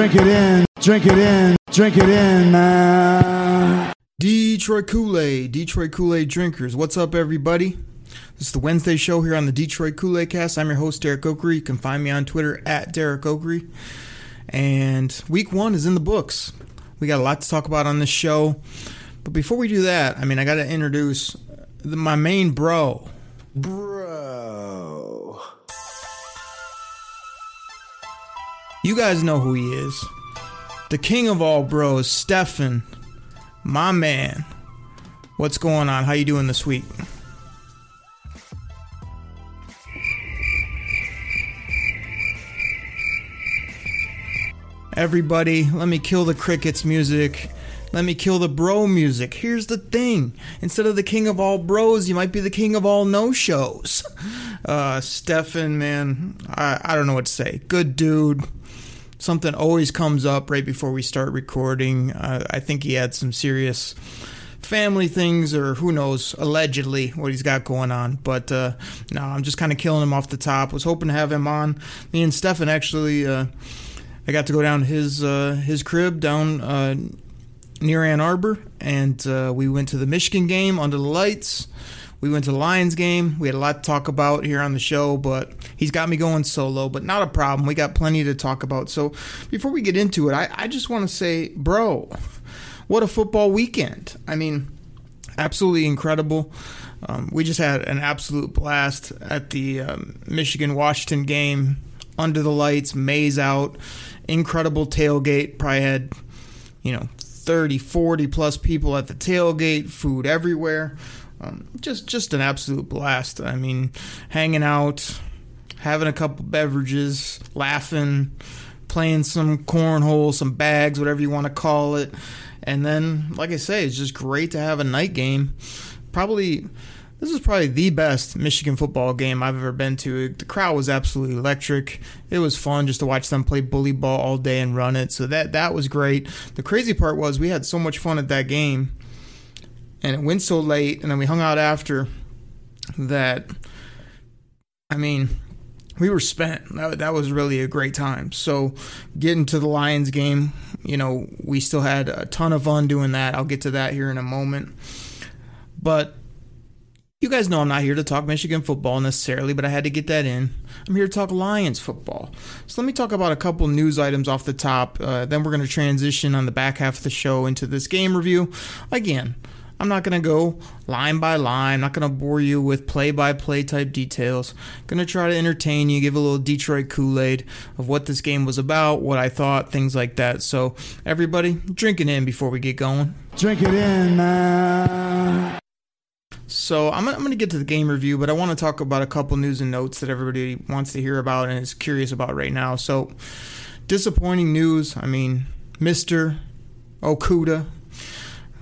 Drink it in. Drink it in. Drink it in, man. Detroit Kool Aid, Detroit Kool Aid drinkers. What's up, everybody? This is the Wednesday show here on the Detroit Kool Aid Cast. I'm your host, Derek Okrie. You can find me on Twitter at Derek Okrie. And week one is in the books. We got a lot to talk about on this show. But before we do that, I mean, I got to introduce the, my main bro. Bro. You guys know who he is. The king of all bros, Stefan. My man. What's going on? How you doing this week? Everybody, let me kill the crickets music. Let me kill the bro music. Here's the thing. Instead of the king of all bros, you might be the king of all no shows. Uh, Stefan, man, I, I don't know what to say. Good dude something always comes up right before we start recording. Uh, I think he had some serious family things, or who knows, allegedly what he's got going on. But uh, no, I'm just kind of killing him off the top. Was hoping to have him on. Me and Stefan actually, uh, I got to go down his uh, his crib down uh, near Ann Arbor, and uh, we went to the Michigan game under the lights. We went to the Lions game. We had a lot to talk about here on the show, but he's got me going solo, but not a problem. We got plenty to talk about. So before we get into it, I, I just want to say, bro, what a football weekend. I mean, absolutely incredible. Um, we just had an absolute blast at the um, Michigan Washington game under the lights, maze out, incredible tailgate. Probably had, you know, 30, 40 plus people at the tailgate, food everywhere. Um, just just an absolute blast. I mean, hanging out, having a couple beverages, laughing, playing some cornhole, some bags, whatever you want to call it. And then, like I say, it's just great to have a night game. Probably, this is probably the best Michigan football game I've ever been to. The crowd was absolutely electric. It was fun just to watch them play bully ball all day and run it. So that that was great. The crazy part was we had so much fun at that game and it went so late and then we hung out after that. I mean we were spent. That, that was really a great time. So getting to the lions game you know we still had a ton of fun doing that. I'll get to that here in a moment. But you guys know i'm not here to talk michigan football necessarily but i had to get that in. I'm here to talk lions football. So let me talk about a couple news items off the top. Uh, then we're going to transition on the back half of the show into this game review. Again I'm not going to go line by line. I'm not going to bore you with play by play type details. I'm going to try to entertain you, give a little Detroit Kool Aid of what this game was about, what I thought, things like that. So, everybody, drinking in before we get going. Drink it in, man. So, I'm, I'm going to get to the game review, but I want to talk about a couple news and notes that everybody wants to hear about and is curious about right now. So, disappointing news. I mean, Mr. Okudah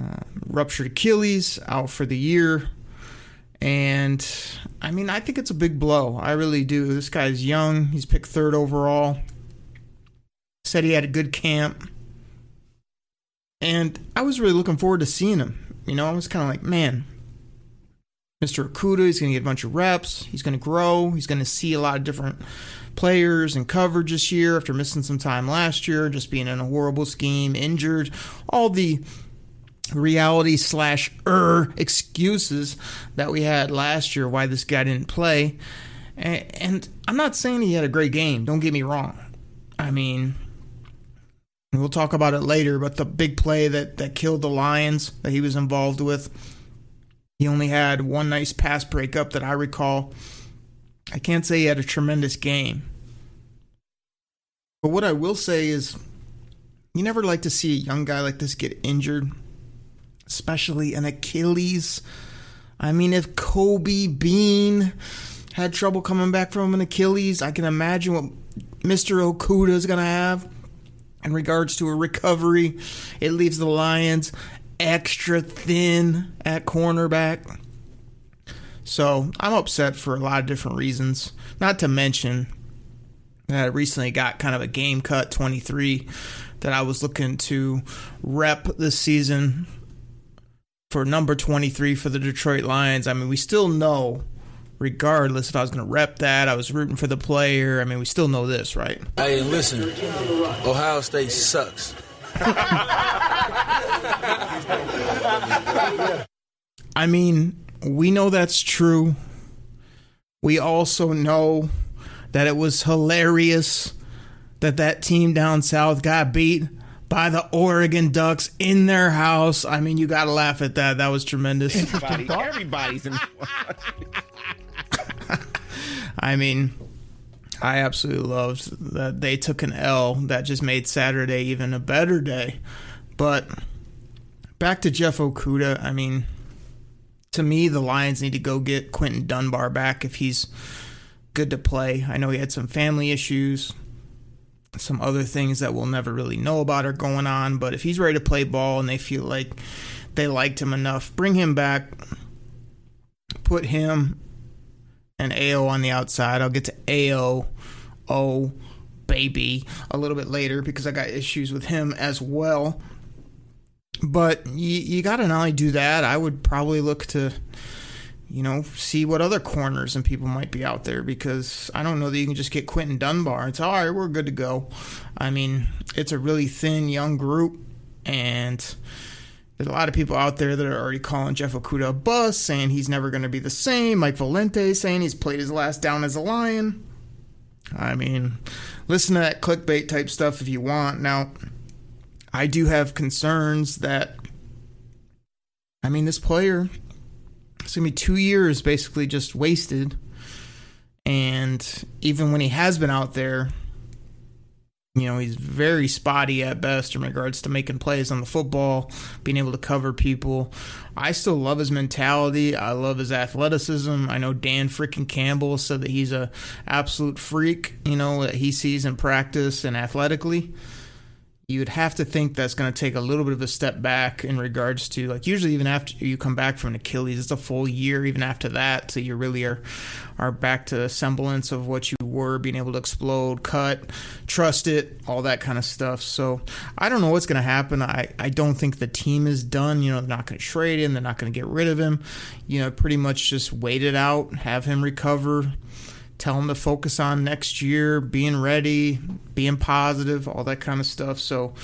uh, ruptured Achilles, out for the year. And I mean, I think it's a big blow. I really do. This guy's young. He's picked third overall. Said he had a good camp. And I was really looking forward to seeing him. You know, I was kind of like, man, Mr. Okudah, he's going to get a bunch of reps. He's going to grow. He's going to see a lot of different players and coverage this year after missing some time last year, just being in a horrible scheme, injured, all the reality slash er excuses that we had last year why this guy didn't play. And, I'm not saying he had a great game. Don't get me wrong. I mean, we'll talk about it later, but the big play that, that killed the Lions that he was involved with, he only had one nice pass breakup that I recall. I can't say he had a tremendous game. But what I will say is, you never like to see a young guy like this get injured, especially an Achilles. I mean, if Kobe Bean had trouble coming back from an Achilles, I can imagine what Mr. Okudah is going to have in regards to a recovery. It leaves the Lions extra thin at cornerback. So I'm upset for a lot of different reasons. Not to mention that I recently got kind of a game cut 23 that I was looking to rep this season for number 23 for the Detroit Lions. I mean, we still know, regardless if I was going to rep that, I was rooting for the player. I mean, we still know this, right? Hey, listen, Ohio State sucks. I mean, we know that's true. We also know that it was hilarious that that team down south got beat by the Oregon Ducks in their house. I mean, you got to laugh at that. That was tremendous. Everybody, everybody's in. I mean, I absolutely loved that they took an L that just made Saturday even a better day. But back to Jeff Okudah. I mean, to me, the Lions need to go get Quinton Dunbar back if he's good to play. I know he had some family issues, some other things that we'll never really know about are going on, but if he's ready to play ball and they feel like they liked him enough, bring him back, put him and AO on the outside. I'll get to AO, oh, baby, a little bit later because I got issues with him as well. But you, you got to not only do that, I would probably look to, you know, see what other corners and people might be out there because I don't know that you can just get Quinton Dunbar. It's all right, we're good to go. I mean, it's a really thin young group, and there's a lot of people out there that are already calling Jeff Okudah a bust, saying he's never going to be the same. Mike Valenti saying he's played his last down as a Lion. I mean, listen to that clickbait type stuff if you want. Now, I do have concerns that, I mean, this player, it's to be two years basically just wasted. And even when he has been out there, you know, he's very spotty at best in regards to making plays on the football, being able to cover people. I still love his mentality. I love his athleticism. I know Dan freaking Campbell said that he's a absolute freak, you know, that he sees in practice and athletically you would have to think that's going to take a little bit of a step back in regards to like usually even after you come back from an Achilles, it's a full year even after that, so you really are are back to a semblance of what you were, being able to explode, cut, trust it, all that kind of stuff. So I don't know what's going to happen. I I don't think the team is done. You know, they're not going to trade him. They're not going to get rid of him. You know, pretty much just wait it out, have him recover tell them to focus on next year, being ready, being positive, all that kind of stuff. So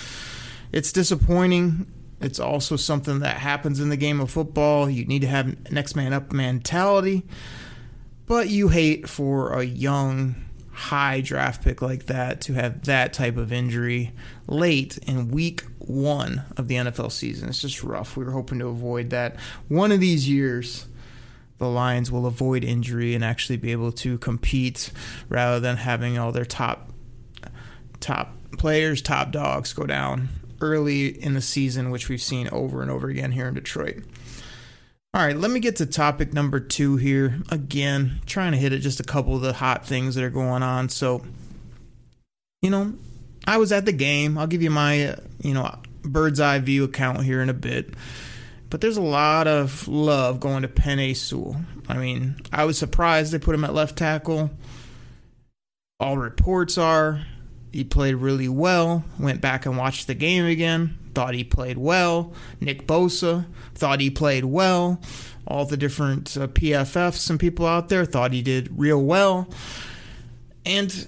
it's disappointing. It's also something that happens in the game of football. You need to have next man up mentality, but you hate for a young, high draft pick like that to have that type of injury late in week one of the NFL season. It's just rough. We were hoping to avoid that one of these years the Lions will avoid injury and actually be able to compete rather than having all their top top players, top dogs go down early in the season, which we've seen over and over again here in Detroit. All right, let me get to topic number two here. Again, trying to hit it just a couple of the hot things that are going on. So, you know, I was at the game. I'll give you my, uh, you know, bird's eye view account here in a bit. But there's a lot of love going to Penei Sewell. I mean, I was surprised they put him at left tackle. All reports are he played really well. Went back and watched the game again. Thought he played well. Nick Bosa thought he played well. All the different uh, PFFs and people out there thought he did real well. And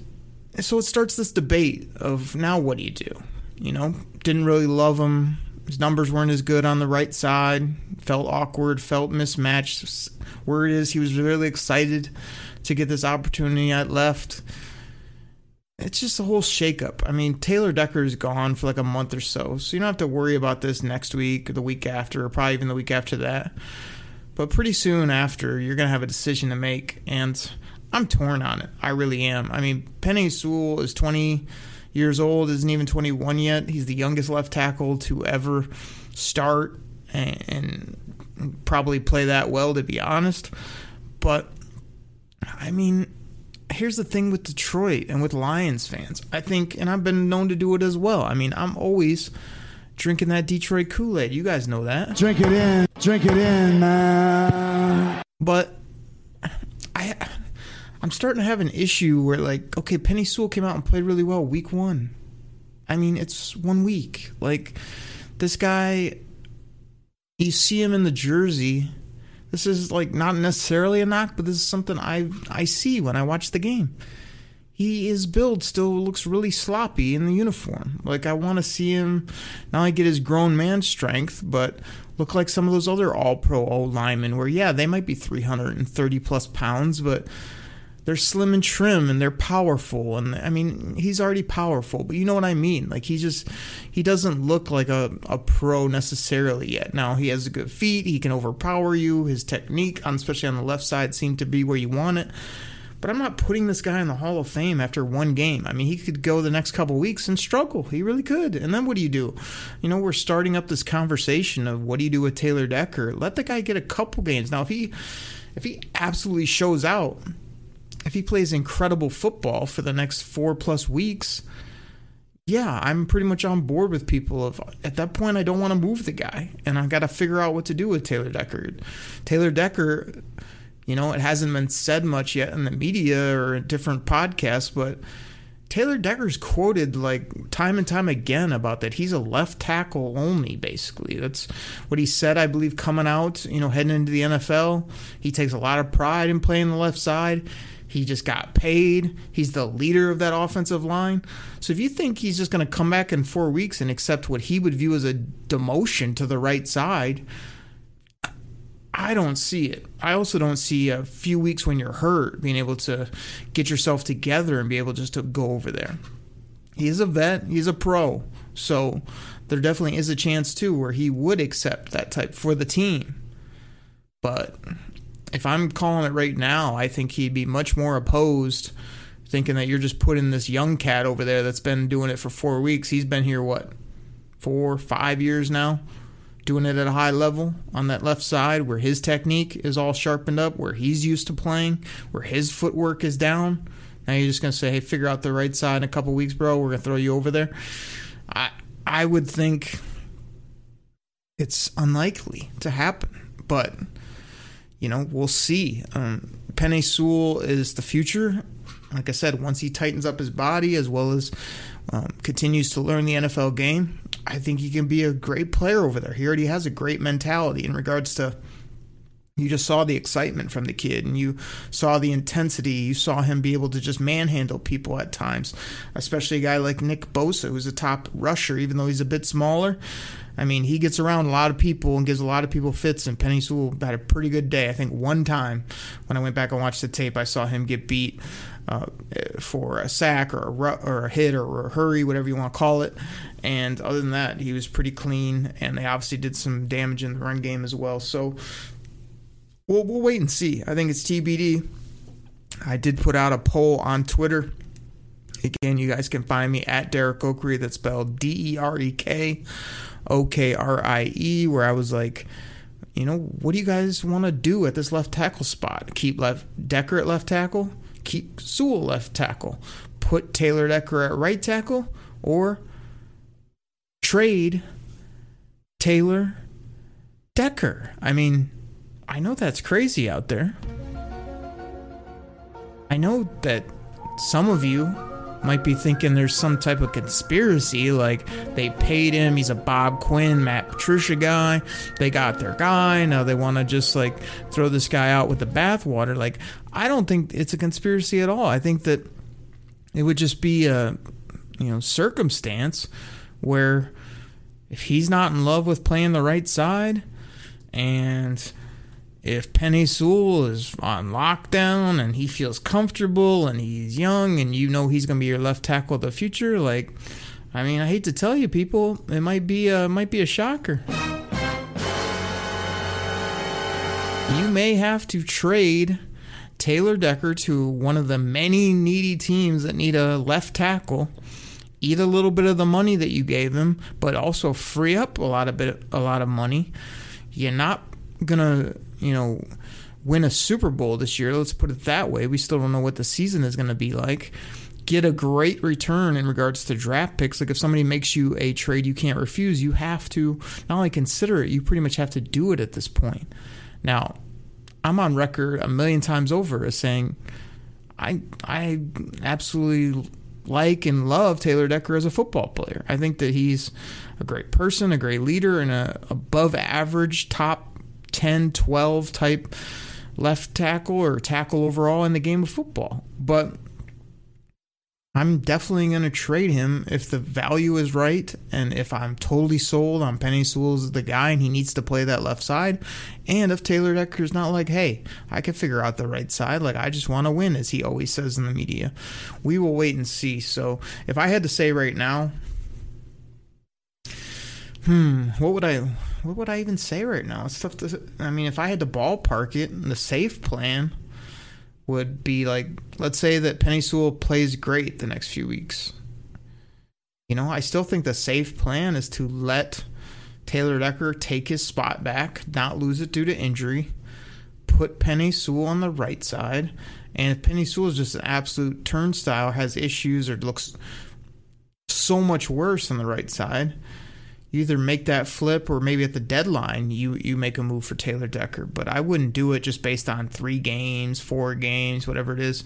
so it starts this debate of now what do you do? You know, didn't really love him his numbers weren't as good on the right side. Felt awkward, felt mismatched. Word is he was really excited to get this opportunity at left. it's just a whole shakeup. I mean, Taylor Decker is gone for like a month or so, so you don't have to worry about this next week or the week after, or probably even the week after that. But pretty soon after, you're going to have a decision to make, and I'm torn on it. I really am. I mean, Penei Sewell is 20 years old, isn't even 21 yet. He's the youngest left tackle to ever start and, and probably play that well, to be honest. But, I mean, here's the thing with Detroit and with Lions fans. I think, and I've been known to do it as well. I mean, I'm always drinking that Detroit Kool Aid. You guys know that. Drink it in, drink it in, man. But I, I'm starting to have an issue where, like, okay, Penei Sewell came out and played really well week one. I mean, it's one week. Like, this guy, you see him in the jersey. This is like not necessarily a knock, but this is something I I see when I watch the game. He his build still looks really sloppy in the uniform. Like I want to see him not only get his grown man strength, but look like some of those other all pro old linemen where yeah, they might be 330 plus pounds, but they're slim and trim and they're powerful. And i mean he's already powerful but you know what i mean? Like he just he doesn't look like a, a pro necessarily yet. Now he has a good feet. He can overpower you. His technique especially on the left side seemed to be where you want it. But i'm not putting this guy in the hall of fame after one game. I mean he could go the next couple weeks and struggle. He really could. And then what do you do? You know we're starting up this conversation of what do you do with taylor decker? Let the guy get a couple games. Now if he if he absolutely shows out if he plays incredible football for the next four plus weeks, yeah, I'm pretty much on board with people. Of at that point, I don't want to move the guy, and I've got to figure out what to do with Taylor Decker. Taylor Decker, you know, it hasn't been said much yet in the media or different podcasts, but Taylor Decker's quoted like time and time again about that he's a left tackle only basically. That's what he said I believe coming out, you know, heading into the NFL. He takes a lot of pride in playing the left side. He just got paid. He's the leader of that offensive line. So if you think he's just going to come back in 4 weeks and accept what he would view as a demotion to the right side, I don't see it. I also don't see a few weeks when you're hurt being able to get yourself together and be able just to go over there. He's a vet, he's a pro. So there definitely is a chance too where he would accept that type for the team. But if I'm calling it right now, I think he'd be much more opposed thinking that you're just putting this young cat over there that's been doing it for 4 weeks. He's been here what? 4 5 years now doing it at a high level on that left side where his technique is all sharpened up, where he's used to playing, where his footwork is down. Now you're just going to say, "Hey, figure out the right side in a couple weeks, bro. We're going to throw you over there." I I would think it's unlikely to happen, but you know, we'll see. Um, Penei Sewell is the future. Like I said, once he tightens up his body as well as um, continues to learn the NFL game, I think he can be a great player over there. He already has a great mentality in regards to. You just saw the excitement from the kid, and you saw the intensity. You saw him be able to just manhandle people at times, especially a guy like Nick Bosa, who's a top rusher, even though he's a bit smaller. I mean, he gets around a lot of people and gives a lot of people fits. And Penei Sewell had a pretty good day. I think one time when I went back and watched the tape, I saw him get beat uh, for a sack or a, ru- or a hit or a hurry, whatever you want to call it. And other than that, he was pretty clean. And they obviously did some damage in the run game as well. So we'll, we'll wait and see. I think it's TBD. I did put out a poll on Twitter. Again, you guys can find me at Derek Okrie. That's spelled D E R E K O K R I E, where I was like, you know, what do you guys want to do at this left tackle spot? Keep left Decker at left tackle, keep Sewell left tackle, put Taylor Decker at right tackle, or trade Taylor Decker. I mean, I know that's crazy out there. I know that some of you might be thinking there's some type of conspiracy, like they paid him, he's a Bob Quinn, Matt Patricia guy, they got their guy, now they want to just like throw this guy out with the bathwater. Like, I don't think it's a conspiracy at all. I think that it would just be a, you know, circumstance where if he's not in love with playing the right side and if Penei Sewell is on lockdown and he feels comfortable and he's young and you know he's going to be your left tackle of the future, like, I mean, I hate to tell you, people, it might be a, might be a shocker. You may have to trade Taylor Decker to one of the many needy teams that need a left tackle. Eat a little bit of the money that you gave him, but also free up a lot of bit a lot of money. You're not gonna, you know, win a Super Bowl this year. Let's put it that way. We still don't know what the season is gonna be like. Get a great return in regards to draft picks. Like if somebody makes you a trade you can't refuse, you have to not only consider it, you pretty much have to do it at this point. Now, I'm on record a million times over as saying I I absolutely like and love Taylor Decker as a football player. I think that he's a great person, a great leader, and a above average top 10, 12 type left tackle or tackle overall in the game of football. But I'm definitely going to trade him if the value is right and if I'm totally sold on Penei Sewell's the guy and he needs to play that left side. And if Taylor Decker's not like, hey, I can figure out the right side, like I just want to win, as he always says in the media. We will wait and see. So if I had to say right now, hmm, what would I what would I even say right now? It's tough to I mean, if I had to ballpark it, the safe plan would be like, let's say that Penei Sewell plays great the next few weeks. You know, I still think the safe plan is to let Taylor Decker take his spot back, not lose it due to injury, put Penei Sewell on the right side. And if Penei Sewell is just an absolute turnstile, has issues, or looks so much worse on the right side, you either make that flip or maybe at the deadline you you make a move for Taylor Decker. But I wouldn't do it just based on three games, four games, whatever it is.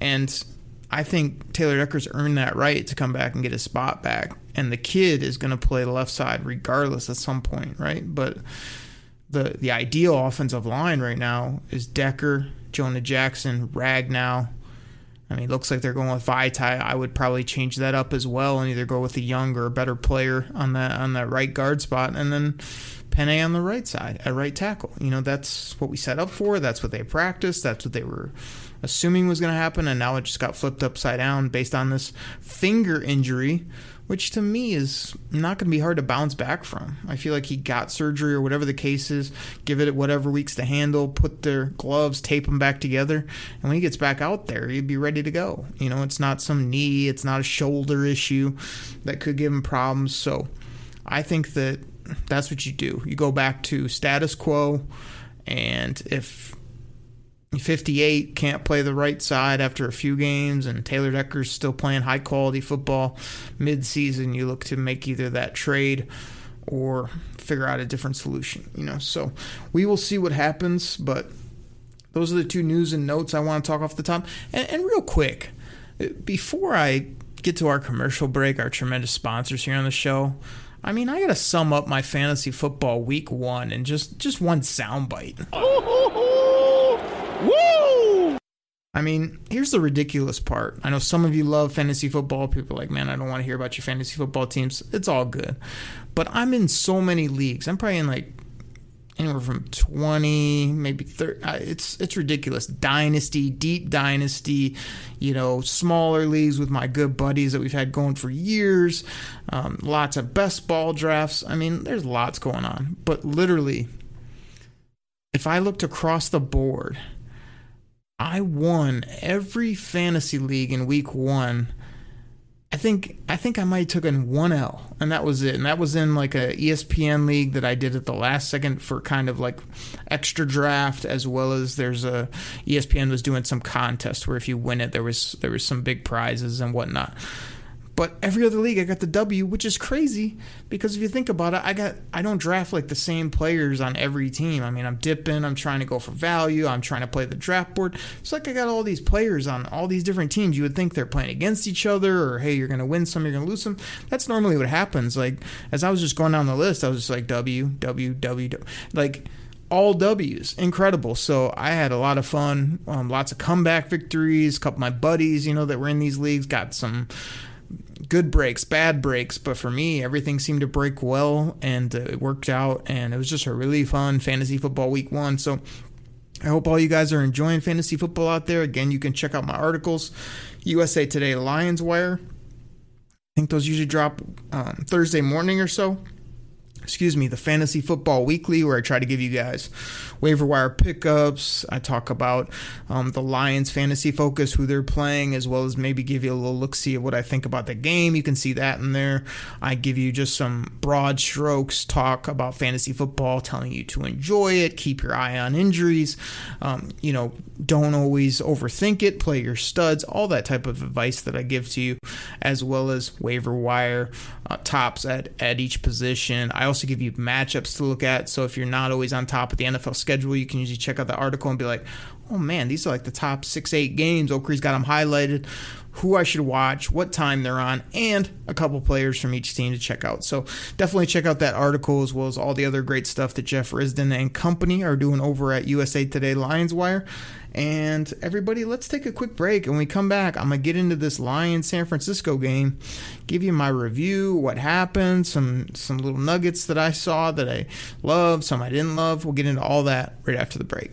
And I think Taylor Decker's earned that right to come back and get his spot back. And the kid is going to play the left side regardless at some point, right? But the the ideal offensive line right now is Decker, Jonah Jackson, Ragnow, I mean, it looks like they're going with Vaitai. I would probably change that up as well and either go with a younger, better player on that on that right guard spot, and then Penei on the right side at right tackle. You know, that's what we set up for. That's what they practiced. That's what they were assuming was going to happen, and now it just got flipped upside down based on this finger injury which to me is not going to be hard to bounce back from. I feel like he got surgery or whatever the case is, give it whatever weeks to handle, put their gloves, tape them back together, and when he gets back out there, he'd be ready to go. You know, it's not some knee, it's not a shoulder issue that could give him problems. So I think that that's what you do. You go back to status quo, and if 58 can't play the right side after a few games, and Taylor Decker's still playing high quality football mid-season. You look to make either that trade or figure out a different solution. You know, so we will see what happens. But those are the two news and notes I want to talk off the top. And, and real quick, before I get to our commercial break, our tremendous sponsors here on the show. I mean, I gotta sum up my fantasy football week one in just just one soundbite. Woo! I mean, here's the ridiculous part. I know some of you love fantasy football. People are like, man, I don't want to hear about your fantasy football teams. It's all good. But I'm in so many leagues. I'm probably in like anywhere from 20 maybe 30 it's it's ridiculous dynasty deep dynasty you know smaller leagues with my good buddies that we've had going for years um, lots of best ball drafts i mean there's lots going on but literally if i looked across the board I won every fantasy league in week one. I think I think I might have taken one L, and that was it. And that was in like a ESPN league that I did at the last second for kind of like extra draft, as well as there's a ESPN was doing some contest where if you win it, there was there was some big prizes and whatnot. But every other league, I got the W, which is crazy because if you think about it, I got I don't draft like the same players on every team. I mean, I'm dipping, I'm trying to go for value, I'm trying to play the draft board. It's like I got all these players on all these different teams. You would think they're playing against each other, or hey, you're gonna win some, you're gonna lose some. That's normally what happens. Like as I was just going down the list, I was just like W, W, W, W. like all W's. Incredible. So I had a lot of fun. Um, lots of comeback victories. A couple of my buddies, you know, that were in these leagues got some good breaks, bad breaks, but for me, everything seemed to break well and uh, it worked out. And it was just a really fun fantasy football week one. So I hope all you guys are enjoying fantasy football out there. Again, you can check out my articles USA Today Lions Wire. I think those usually drop um, Thursday morning or so excuse me, the Fantasy Football Weekly, where I try to give you guys waiver wire pickups. I talk about um, the Lions fantasy focus, who they're playing, as well as maybe give you a little look see of what I think about the game. You can see that in there. I give you just some broad strokes talk about fantasy football, telling you to enjoy it, keep your eye on injuries, um, you know, don't always overthink it, play your studs, all that type of advice that I give to you, as well as waiver wire uh, tops at, at each position. I also give you matchups to look at. So if you're not always on top of the NFL schedule, you can usually check out the article and be like, oh man, these are like the top six, eight games. Okrie's got them highlighted, who I should watch, what time they're on, and a couple players from each team to check out. So definitely check out that article as well as all the other great stuff that Jeff Risdon and company are doing over at USA Today Lions Wire. And everybody, let's take a quick break. And when we come back, I'm going to get into this Lions San Francisco game, give you my review, what happened, some some little nuggets that I saw that I loved, some I didn't love. We'll get into all that right after the break.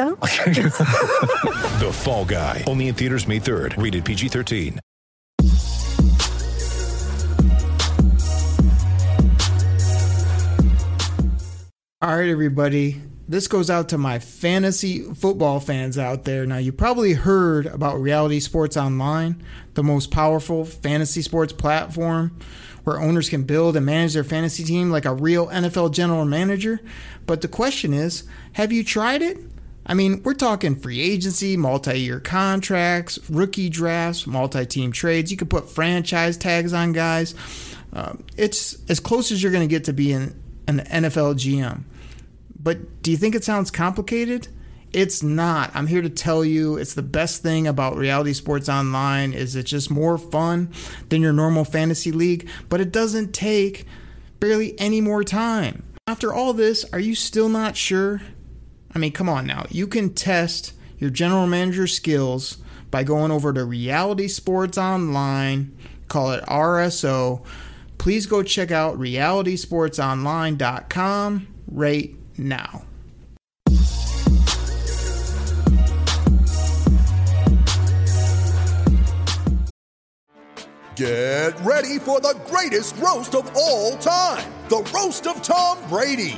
The Fall Guy. Only in theaters May 3rd. Rated PG 13. All right, everybody. This goes out to my fantasy football fans out there. Now, you probably heard about Reality Sports Online, the most powerful fantasy sports platform where owners can build and manage their fantasy team like a real NFL general manager. But the question is have you tried it? I mean, we're talking free agency, multi year contracts, rookie drafts, multi team trades. You could put franchise tags on guys. Um, it's as close as you're going to get to being an NFL GM. But do you think it sounds complicated? It's not. I'm here to tell you it's the best thing about Reality Sports Online is it's just more fun than your normal fantasy league, but it doesn't take barely any more time. After all this, are you still not sure? I mean, come on now. You can test your general manager skills by going over to Reality Sports Online, call it RSO. Please go check out realitysportsonline.com right now. Get ready for the greatest roast of all time the Roast of Tom Brady,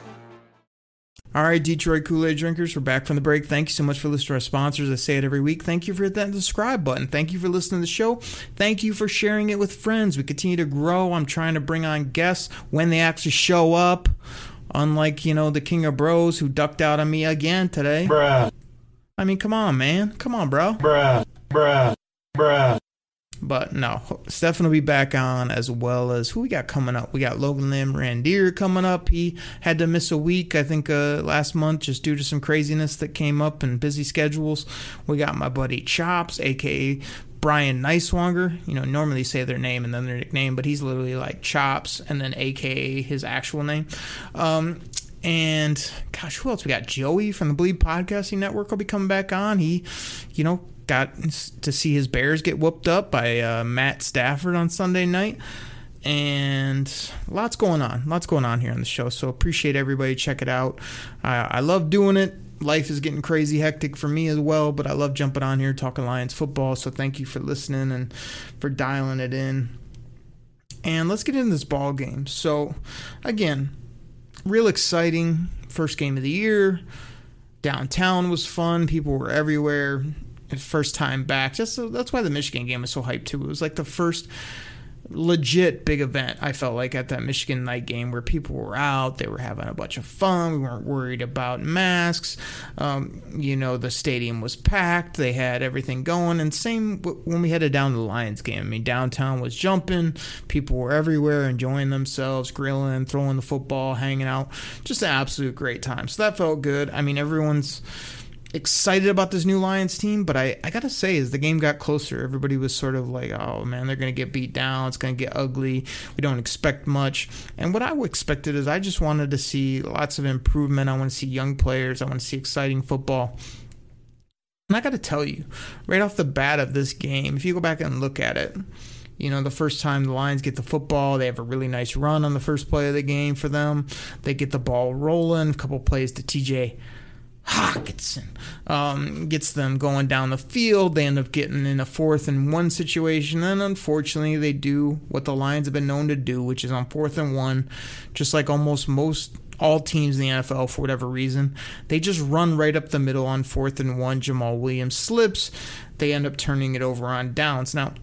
All right, Detroit Kool Aid drinkers, we're back from the break. Thank you so much for listening to our sponsors. I say it every week. Thank you for hitting that subscribe button. Thank you for listening to the show. Thank you for sharing it with friends. We continue to grow. I'm trying to bring on guests when they actually show up. Unlike, you know, the King of Bros who ducked out on me again today. Bruh, I mean, come on, man. Come on, bro. bruh, bruh, bruh. But no, Stefan will be back on as well as who we got coming up. We got Logan Lim Randier coming up. He had to miss a week, I think, uh, last month just due to some craziness that came up and busy schedules. We got my buddy Chops, aka Brian Nicewanger. You know, normally say their name and then their nickname, but he's literally like Chops and then aka his actual name. Um, and gosh, who else? We got Joey from the Bleed Podcasting Network will be coming back on. He, you know, got to see his Bears get whooped up by uh, Matt Stafford on Sunday night. And lots going on. Lots going on here on the show. So appreciate everybody. Check it out. I I love doing it. Life is getting crazy hectic for me as well, but I love jumping on here talking Lions football. So thank you for listening and for dialing it in. And let's get into this ball game. So, again, real exciting first game of the year. Downtown was fun. People were everywhere. First time back. Just so, that's why the Michigan game was so hyped too. It was like the first legit big event I felt like at that Michigan night game where people were out, they were having a bunch of fun, we weren't worried about masks. Um, you know, the stadium was packed, they had everything going, and same when we headed down to the Lions game. I mean, downtown was jumping, people were everywhere enjoying themselves, grilling, throwing the football, hanging out, just an absolute great time. So that felt good. I mean, everyone's excited about this new Lions team, but I, I gotta say, as the game got closer, everybody was sort of like, oh man, they're gonna get beat down. It's gonna get ugly. We don't expect much. And what I expected is I just wanted to see lots of improvement. I want to see young players. I want to see exciting football. And I gotta tell you, right off the bat of this game, if you go back and look at it, you know, the first time the Lions get the football, they have a really nice run on the first play of the game for them. They get the ball rolling, a couple plays to TJ Hockenson um, gets them going down the field. They end up getting in a fourth and one situation. And unfortunately, they do what the Lions have been known to do, which is on fourth and one, just like almost most all teams in the NFL for whatever reason. They just run right up the middle on fourth and one. Jamaal Williams slips. They end up turning it over on downs. Now,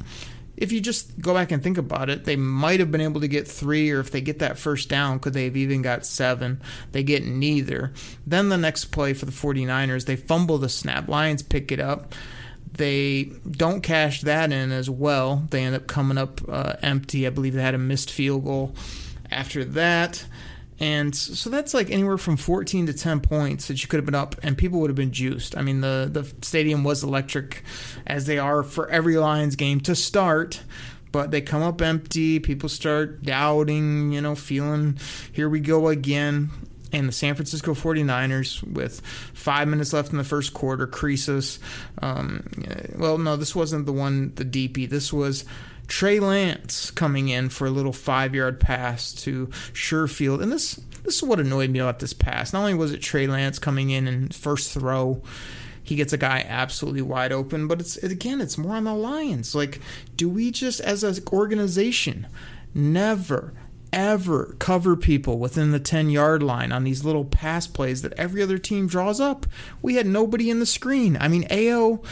if you just go back and think about it, they might have been able to get three, or if they get that first down, could they have even got seven? They get neither. Then the next play for the 49ers, they fumble the snap. Lions pick it up. They don't cash that in as well. They end up coming up uh, empty. I believe they had a missed field goal after that. And so that's like anywhere from 14 to 10 points that you could have been up, and people would have been juiced. I mean, the, the stadium was electric, as they are for every Lions game to start, but they come up empty. People start doubting, you know, feeling, here we go again. And the San Francisco 49ers, with five minutes left in the first quarter, Kriisa, um, well, no, this wasn't the one, the DP. This was Trey Lance coming in for a little five yard pass to Sherfield. And this this is what annoyed me about this pass. Not only was it Trey Lance coming in and first throw, he gets a guy absolutely wide open, but it's again, it's more on the Lions. Like, do we just as an organization never ever cover people within the 10 yard line on these little pass plays that every other team draws up? We had nobody in the screen. I mean, AO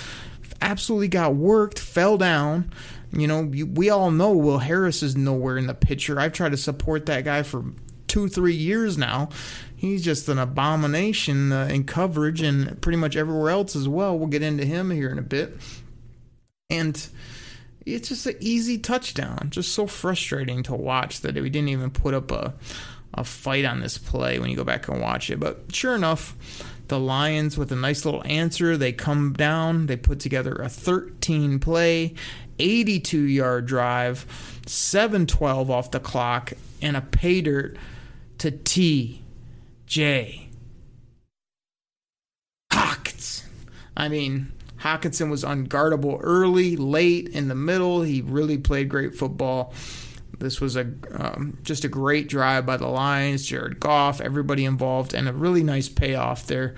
absolutely got worked, fell down. You know, we all know Will Harris is nowhere in the picture. I've tried to support that guy for two, three years now. He's just an abomination uh, in coverage and pretty much everywhere else as well. We'll get into him here in a bit. And it's just an easy touchdown. Just so frustrating to watch that we didn't even put up a, a fight on this play when you go back and watch it. But sure enough, the Lions, with a nice little answer, they come down. They put together a 13 play, 82 yard drive, 712 off the clock, and a pay dirt to T.J. Hockenson. I mean, Hockenson was unguardable early, late, in the middle. He really played great football. This was a um, just a great drive by the Lions, Jared Goff, everybody involved, and a really nice payoff there.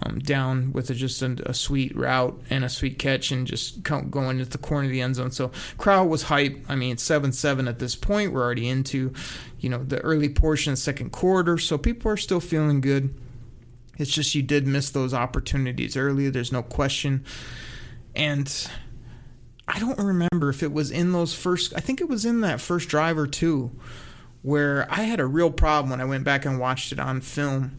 Um, down with a, just a, a, sweet route and a sweet catch, and just going into the corner of the end zone. So crowd was hype. I mean, seven seven at this point. We're already into, you know, the early portion of the second quarter, so people are still feeling good. It's just you did miss those opportunities earlier. There's no question, and I don't remember if it was in those first. I think it was in that first drive or two, where I had a real problem when I went back and watched it on film.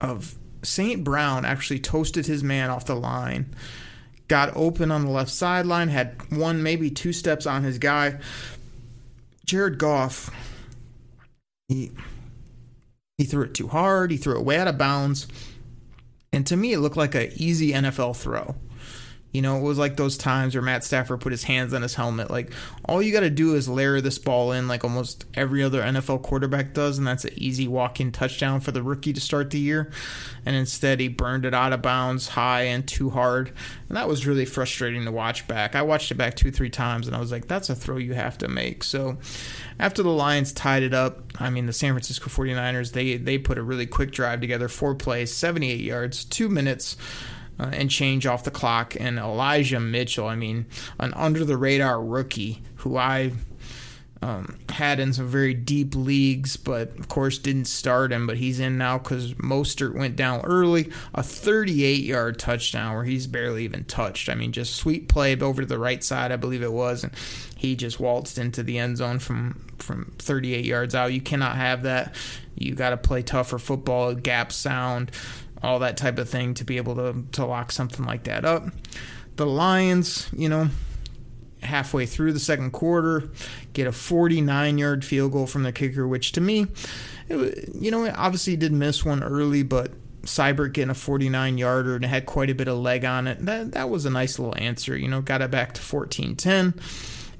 Of St. Brown actually toasted his man off the line, got open on the left sideline, had one maybe two steps on his guy. Jared Goff, he he threw it too hard. He threw it way out of bounds, and to me, it looked like an easy NFL throw. You know, it was like those times where Matt Stafford put his hands on his helmet. Like, all you got to do is layer this ball in like almost every other NFL quarterback does, and that's an easy walk in touchdown for the rookie to start the year. And instead, he burned it out of bounds high and too hard. And that was really frustrating to watch back. I watched it back two, three times, and I was like, that's a throw you have to make. So, after the Lions tied it up, I mean, the San Francisco 49ers, they, they put a really quick drive together, four plays, 78 yards, two minutes uh, and change off the clock. And Elijah Mitchell, I mean, an under the radar rookie who I um, had in some very deep leagues, but of course didn't start him. But he's in now because Mostert went down early. A 38 yard touchdown where he's barely even touched. I mean, just sweet play over to the right side, I believe it was, and he just waltzed into the end zone from from 38 yards out. You cannot have that. You got to play tougher football, gap sound, all that type of thing to be able to to lock something like that up. The Lions, you know, halfway through the second quarter, get a 49 yard field goal from the kicker, which to me, it, you know, obviously did miss one early, but Seibert getting a 49 yarder and had quite a bit of leg on it. That that was a nice little answer. You know, got it back to 14-10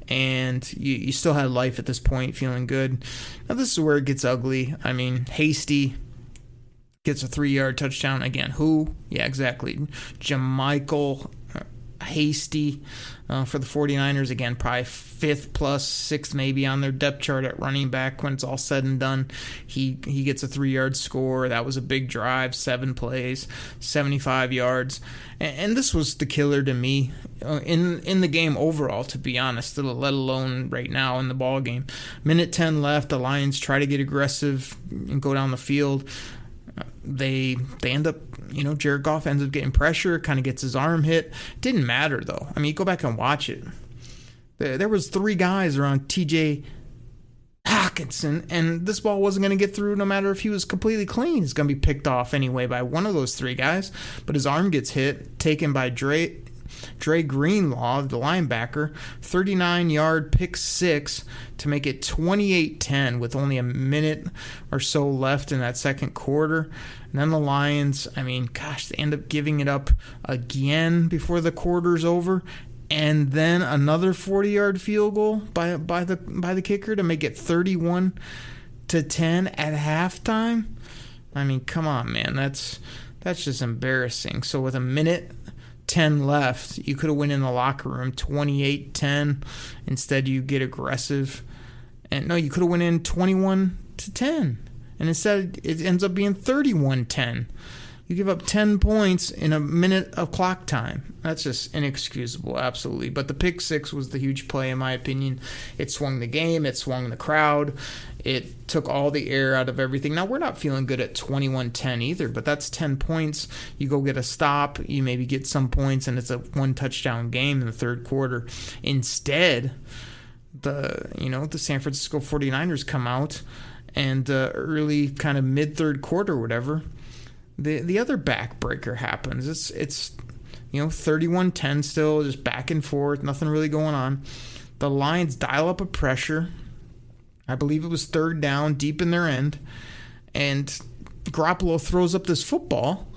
and you, you still had life at this point, feeling good. Now this is where it gets ugly. I mean, Hasty gets a three-yard touchdown again. Who? Yeah, exactly. JaMycal Hasty uh, for the 49ers. Again, probably fifth plus sixth maybe on their depth chart at running back when it's all said and done. He he gets a three yard score. That was a big drive, seven plays, 75 yards, and, and this was the killer to me uh, in in the game overall. To be honest, let alone right now in the ball game. Minute 10 left. The Lions try to get aggressive and go down the field they they end up you know Jared Goff ends up getting pressure, kind of gets his arm hit. Didn't matter though. I mean, go back and watch it. There, there was three guys around T.J. Hockenson, and this ball wasn't going to get through no matter if he was completely clean. It's going to be picked off anyway by one of those three guys. But his arm gets hit, taken by Dre Dre Greenlaw, the linebacker, 39 yard pick six to make it 28 10 with only a minute or so left in that second quarter. And then the Lions, I mean, gosh, they end up giving it up again before the quarter's over. And then another 40 yard field goal by by the by the kicker to make it 31 to 10 at halftime. I mean, come on, man. That's that's just embarrassing. So with a minute 10 left. You could have went in the locker room 28-10. Instead, you get aggressive. And no, you could have went in 21 to 10. And instead, it ends up being 31-10. You give up 10 points in a minute of clock time. That's just inexcusable, absolutely. But the pick six was the huge play, in my opinion. It swung the game, it swung the crowd, it took all the air out of everything. Now, we're not feeling good at 21 10 either, but that's 10 points. You go get a stop, you maybe get some points, and it's a one touchdown game in the third quarter. Instead, the you know the San Francisco 49ers come out and uh, early kind of mid third quarter whatever the the other backbreaker happens. It's it's you know 31-10 still, just back and forth, nothing really going on. The Lions dial up a pressure. I believe it was third down, deep in their end, and Garoppolo throws up this football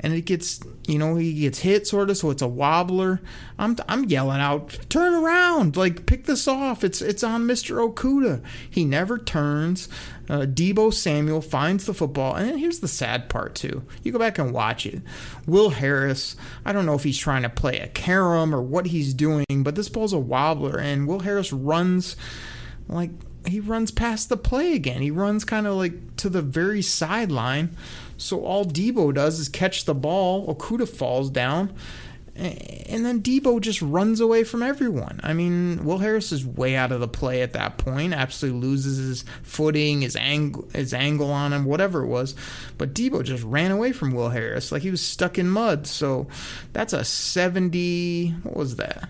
and it gets you know he gets hit sort of so it's a wobbler. I'm i'm yelling out turn around like pick this off. It's it's on mr Okudah. He never turns. Uh, deebo samuel finds the football and here's the sad part too. You go back and watch it. Will harris i don't know if he's trying to play a carom or what he's doing but this ball's a wobbler and will harris runs like he runs past the play again he runs kind of like to the very sideline so all Deebo does is catch the ball. Okudah falls down. And then Deebo just runs away from everyone. I mean, Will Harris is way out of the play at that point. Absolutely loses his footing, his angle, his angle on him, whatever it was. But Deebo just ran away from Will Harris like he was stuck in mud. So that's a 70. What was that?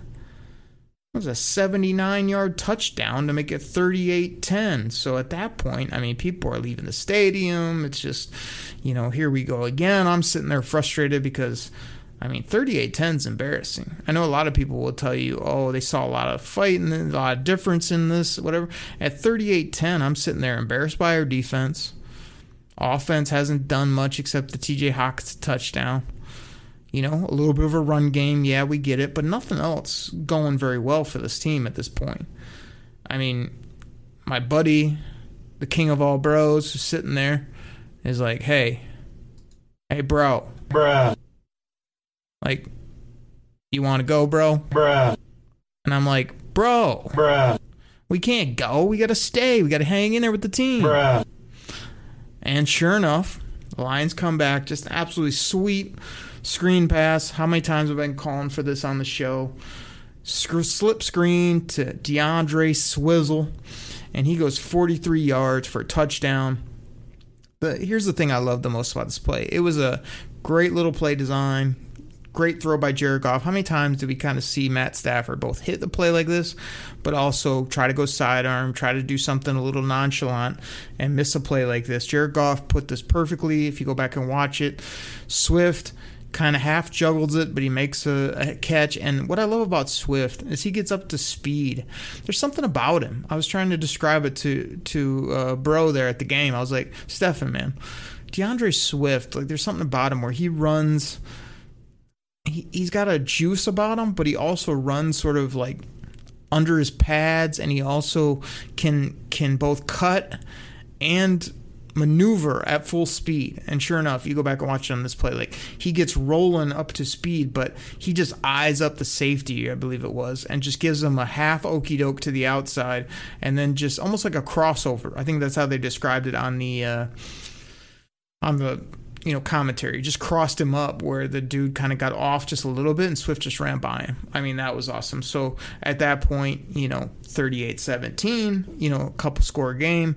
It was a 79 yard touchdown to make it 38 10. So at that point, I mean, people are leaving the stadium. It's just, you know, here we go again. I'm sitting there frustrated because, I mean, 38 10 is embarrassing. I know a lot of people will tell you, oh, they saw a lot of fighting, a lot of difference in this, whatever. At 38 10, I'm sitting there embarrassed by our defense. Offense hasn't done much except the TJ Hawks touchdown. You know, a little bit of a run game, yeah, we get it, but nothing else going very well for this team at this point. I mean, my buddy, the king of all bros, who's sitting there, is like, hey, hey, bro. Bruh. Like, you want to go, bro? Bruh. And I'm like, bro. Bruh. We can't go. We got to stay. We got to hang in there with the team. Bruh. And sure enough, the Lions come back. Just absolutely sweet screen pass. How many times have I been calling for this on the show? Slip screen to D'Andre Swizzle. and he goes 43 yards for a touchdown. But here's the thing I love the most about this play. It was a great little play design, great throw by Jared Goff. How many times do we kind of see Matt Stafford both hit the play like this, but also try to go sidearm, try to do something a little nonchalant, and miss a play like this? Jared Goff put this perfectly. If you go back and watch it, Swift kind of half juggles it, but he makes a, a, catch. And what I love about Swift is he gets up to speed. There's something about him. I was trying to describe it to to uh, Bro there at the game. I was like, Stefan, man, D'Andre Swift. Like, there's something about him where he runs. He, he's got a juice about him, but he also runs sort of like under his pads, and he also can can both cut and maneuver at full speed. And sure enough, you go back and watch it on this play, like he gets rolling up to speed, but he just eyes up the safety, I believe it was, and just gives them a half okey doke to the outside, and then just almost like a crossover. I think that's how they described it on the uh, on the you know commentary. Just crossed him up where the dude kind of got off just a little bit, and Swift just ran by him. I mean, that was awesome. So at that point, you know, 38-17, you know, a couple score game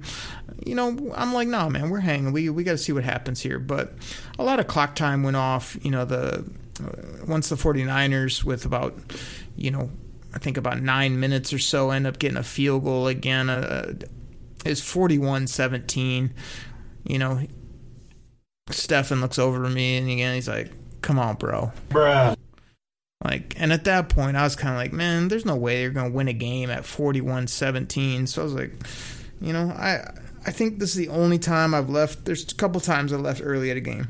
you know, I'm like, nah, man, we're hanging. We we got to see what happens here. But a lot of clock time went off. You know, the uh, once the 49ers with about, you know, I think about nine minutes or so end up getting a field goal again. Uh, it's 41-17. You know, Stefan looks over at me and again he's like, "Come on, bro." Bruh. Like, and at that point, I was kind of like, man, there's no way they're going to win a game at 41 17. So I was like, you know, I I think this is the only time I've left. There's a couple times I left early at a game.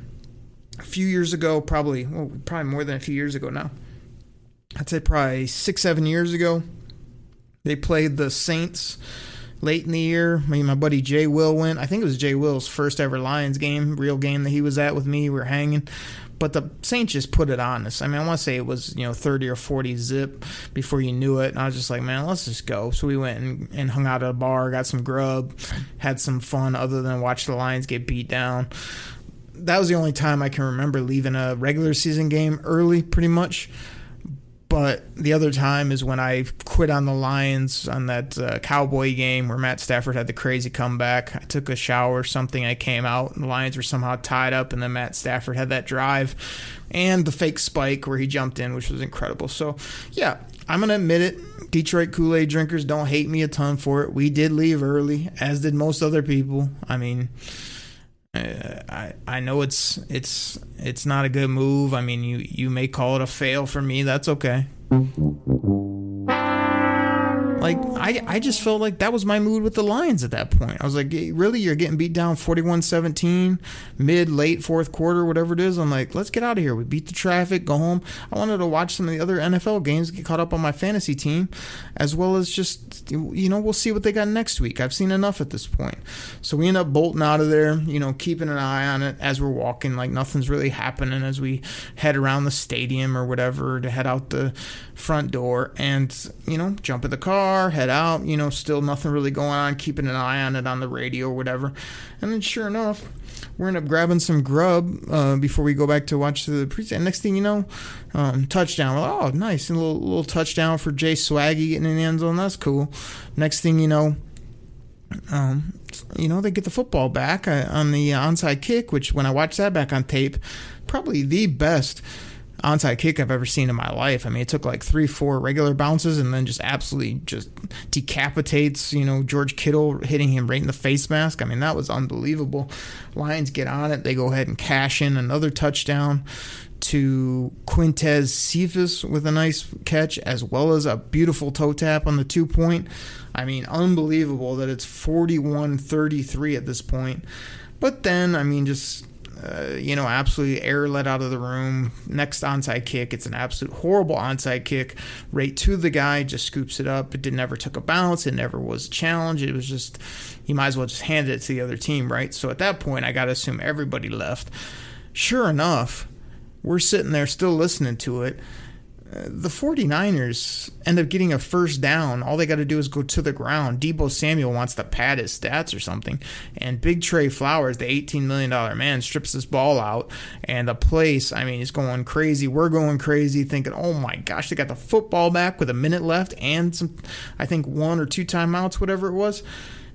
A few years ago, probably, well, probably more than a few years ago now. I'd say probably six, seven years ago. They played the Saints late in the year. Me my buddy Jay Will went. I think it was Jay Will's first ever Lions game, real game that he was at with me. We were hanging but the Saints just put it on us. I mean, I want to say it was you know 30 or 40 zip before you knew it, and I was just like, man, let's just go. So we went and, and hung out at a bar, got some grub, had some fun other than watch the Lions get beat down. That was the only time I can remember leaving a regular season game early, pretty much. But the other time is when I quit on the Lions on that uh, Cowboy game where Matt Stafford had the crazy comeback. I took a shower or something. I came out and the Lions were somehow tied up, and then Matt Stafford had that drive and the fake spike where he jumped in, which was incredible. So, yeah, I'm going to admit it. Detroit Kool Aid drinkers don't hate me a ton for it. We did leave early, as did most other people. I mean, I I know it's it's it's not a good move. I mean, you you may call it a fail for me. That's okay. Like I, I just felt like that was my mood with the Lions at that point. I was like, really, you're getting beat down 41-17, mid late fourth quarter, whatever it is. I'm like, let's get out of here. We beat the traffic, go home. I wanted to watch some of the other NFL games, get caught up on my fantasy team, as well as just you know we'll see what they got next week. I've seen enough at this point. So we end up bolting out of there, you know, keeping an eye on it as we're walking. Like nothing's really happening as we head around the stadium or whatever to head out the front door, and you know, jump in the car car, head out, you know, still nothing really going on, keeping an eye on it on the radio or whatever. And then sure enough, we end up grabbing some grub uh, before we go back to watch the preseason. Next thing you know, um, touchdown. Oh, nice. A little, little touchdown for Jay Swaggy getting in the end zone. That's cool. Next thing you know, um, you know, they get the football back uh, on the onside kick, which when I watched that back on tape, probably the best onside kick I've ever seen in my life. I mean, it took like three, four regular bounces and then just absolutely just decapitates, you know, George Kittle hitting him right in the face mask. I mean, that was unbelievable. Lions get on it. They go ahead and cash in another touchdown to Quintez Cephus with a nice catch, as well as a beautiful toe tap on the two point. I mean, unbelievable that it's 41 33 at this point. But then, I mean, just uh, you know, absolutely air let out of the room. Next onside kick, it's an absolute horrible onside kick right to the guy, just scoops it up. It did never took a bounce. It never was a challenge. It was just, you might as well just hand it to the other team, right? So at that point, I got to assume everybody left. Sure enough, we're sitting there still listening to it. The 49ers end up getting a first down. All they got to do is go to the ground. Deebo Samuel wants to pad his stats or something. And Big Trey Flowers, the $18 million man, strips this ball out. And the place, I mean, is going crazy. We're going crazy thinking, oh my gosh, they got the football back with a minute left and some, I think, one or two timeouts, whatever it was.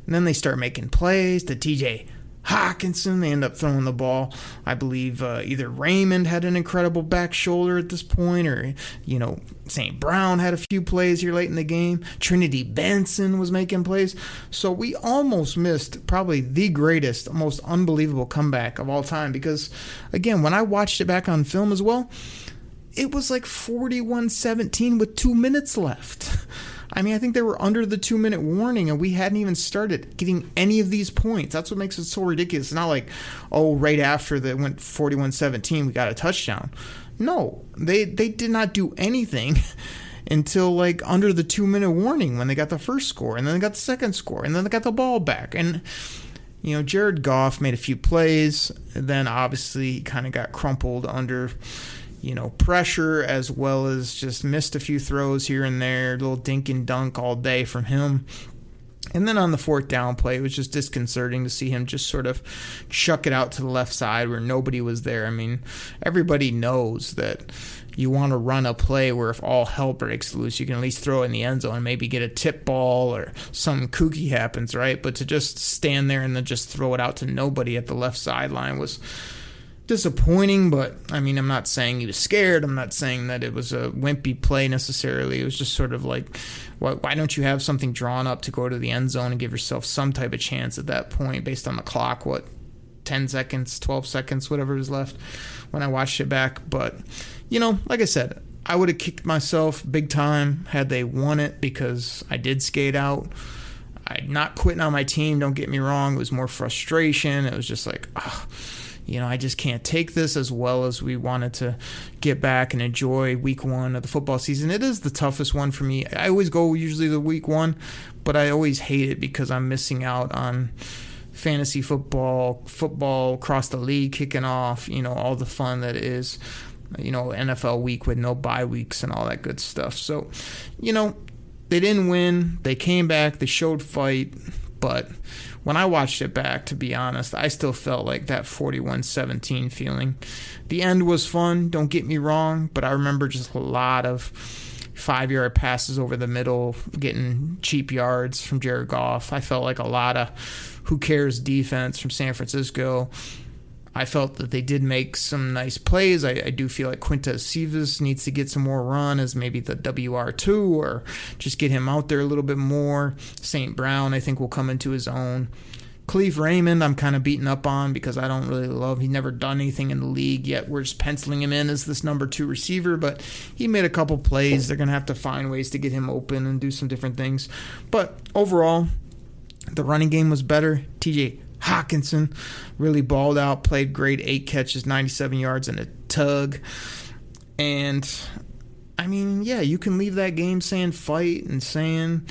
And then they start making plays to TJ Hockenson. They end up throwing the ball. I believe uh, either Raymond had an incredible back shoulder at this point, or, you know, St. Brown had a few plays here late in the game. Trinity Benson was making plays. So we almost missed probably the greatest, most unbelievable comeback of all time because, again, when I watched it back on film as well, it was like 41 17 with two minutes left. I mean, I think they were under the two minute warning and we hadn't even started getting any of these points. That's what makes it so ridiculous. It's not like, oh, right after they went 41 17, we got a touchdown. No, they, they did not do anything until like under the two minute warning when they got the first score and then they got the second score and then they got the ball back. And, you know, Jared Goff made a few plays, then obviously he kind of got crumpled under you know, pressure as well as just missed a few throws here and there, little dink and dunk all day from him. And then on the fourth down play, it was just disconcerting to see him just sort of chuck it out to the left side where nobody was there. I mean, everybody knows that you want to run a play where if all hell breaks loose, you can at least throw in the end zone and maybe get a tip ball or something kooky happens, right? But to just stand there and then just throw it out to nobody at the left sideline was disappointing, but I mean, I'm not saying he was scared. I'm not saying that it was a wimpy play necessarily. It was just sort of like, why, why, don't you have something drawn up to go to the end zone and give yourself some type of chance at that point based on the clock? What, 10 seconds, 12 seconds, whatever is left when I watched it back. But, you know, like I said, I would have kicked myself big time had they won it because I did skate out. I'm not quitting on my team, don't get me wrong. It was more frustration. It was just like, oh, you know, I just can't take this as well as we wanted to get back and enjoy week one of the football season. It is the toughest one for me. I always go usually the week one, but I always hate it because I'm missing out on fantasy football, football across the league kicking off, you know, all the fun that is, you know, NFL week with no bye weeks and all that good stuff. So, you know, they didn't win. They came back, they showed fight, but when I watched it back, to be honest, I still felt like that 41 17 feeling. The end was fun, don't get me wrong, but I remember just a lot of five yard passes over the middle, getting cheap yards from Jared Goff. I felt like a lot of who cares defense from San Francisco. I felt that they did make some nice plays. I, I do feel like Quintez Cephus needs to get some more run as maybe the WR2 or just get him out there a little bit more. St. Brown, I think, will come into his own. Kalif Raymond, I'm kind of beaten up on because I don't really love. He's never done anything in the league yet. We're just penciling him in as this number two receiver, but he made a couple plays. They're going to have to find ways to get him open and do some different things. But overall, the running game was better. TJ Hockenson really balled out, played great, eight catches, 97 yards, and a tug. And I mean, yeah, you can leave that game saying fight and saying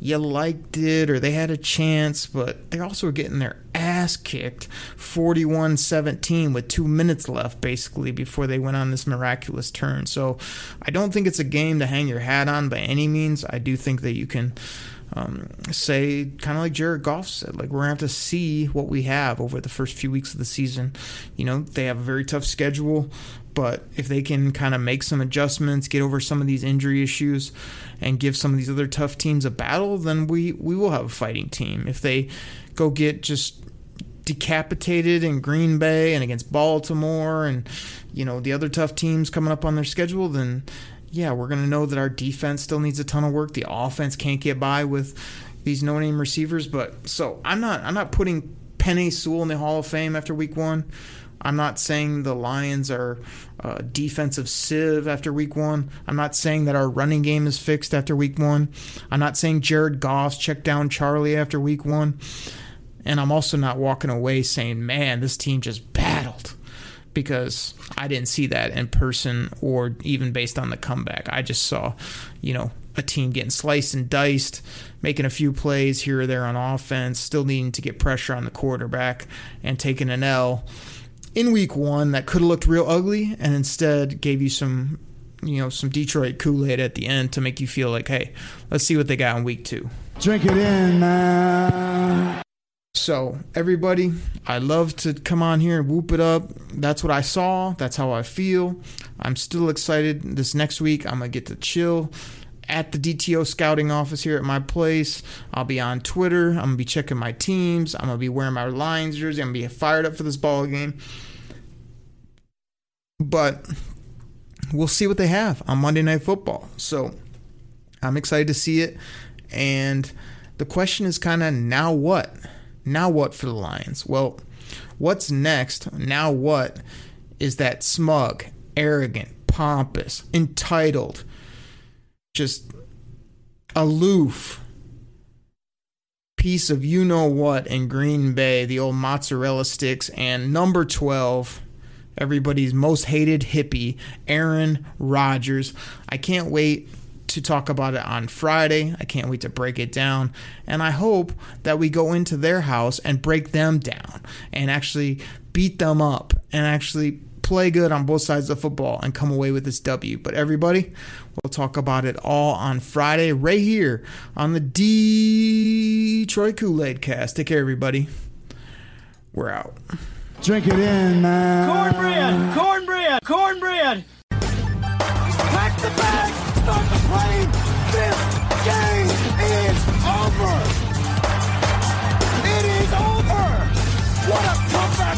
you liked it or they had a chance, but they also were getting their ass kicked 41 17 with two minutes left, basically, before they went on this miraculous turn. So I don't think it's a game to hang your hat on by any means. I do think that you can um, say, kind of like Jared Goff said, like we're gonna have to see what we have over the first few weeks of the season. You know, they have a very tough schedule, but if they can kind of make some adjustments, get over some of these injury issues, and give some of these other tough teams a battle, then we we will have a fighting team. If they go get just decapitated in Green Bay and against Baltimore and you know the other tough teams coming up on their schedule, then yeah, we're going to know that our defense still needs a ton of work. The offense can't get by with these no-name receivers, but so I'm not I'm not putting Penei Sewell in the Hall of Fame after week 1. I'm not saying the Lions are uh, defensive sieve after week one. I'm not saying that our running game is fixed after week one. I'm not saying Jared Goff's check down Charlie after week one. And I'm also not walking away saying, man, this team just battled because I didn't see that in person or even based on the comeback. I just saw, you know, a team getting sliced and diced, making a few plays here or there on offense, still needing to get pressure on the quarterback and taking an L in week one that could have looked real ugly and instead gave you some you know, some Detroit Kool Aid at the end to make you feel like, hey, let's see what they got in week two. Drink it in, man. So, everybody, I love to come on here and whoop it up. That's what I saw. That's how I feel. I'm still excited. This next week, I'm going to get to chill at the DTO scouting office here at my place. I'll be on Twitter. I'm going to be checking my teams. I'm going to be wearing my Lions jersey. I'm going to be fired up for this ball game. But we'll see what they have on Monday Night Football. So I'm excited to see it. And the question is kind of now what? Now what for the Lions? Well, what's next? Now what is that smug, arrogant, pompous, entitled, just aloof piece of you know what in Green Bay, the old mozzarella sticks, and number 12 everybody's most hated hippie, Aaron Rodgers. I can't wait to talk about it on Friday. I can't wait to break it down. And I hope that we go into their house and break them down and actually beat them up and actually play good on both sides of football and come away with this W. But everybody, we'll talk about it all on Friday right here on the Detroit Kool Aid cast. Take care, everybody. We're out. Drink it in, man. Cornbread, cornbread, cornbread.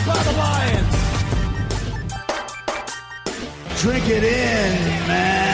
By the Lions. Drink it in, man.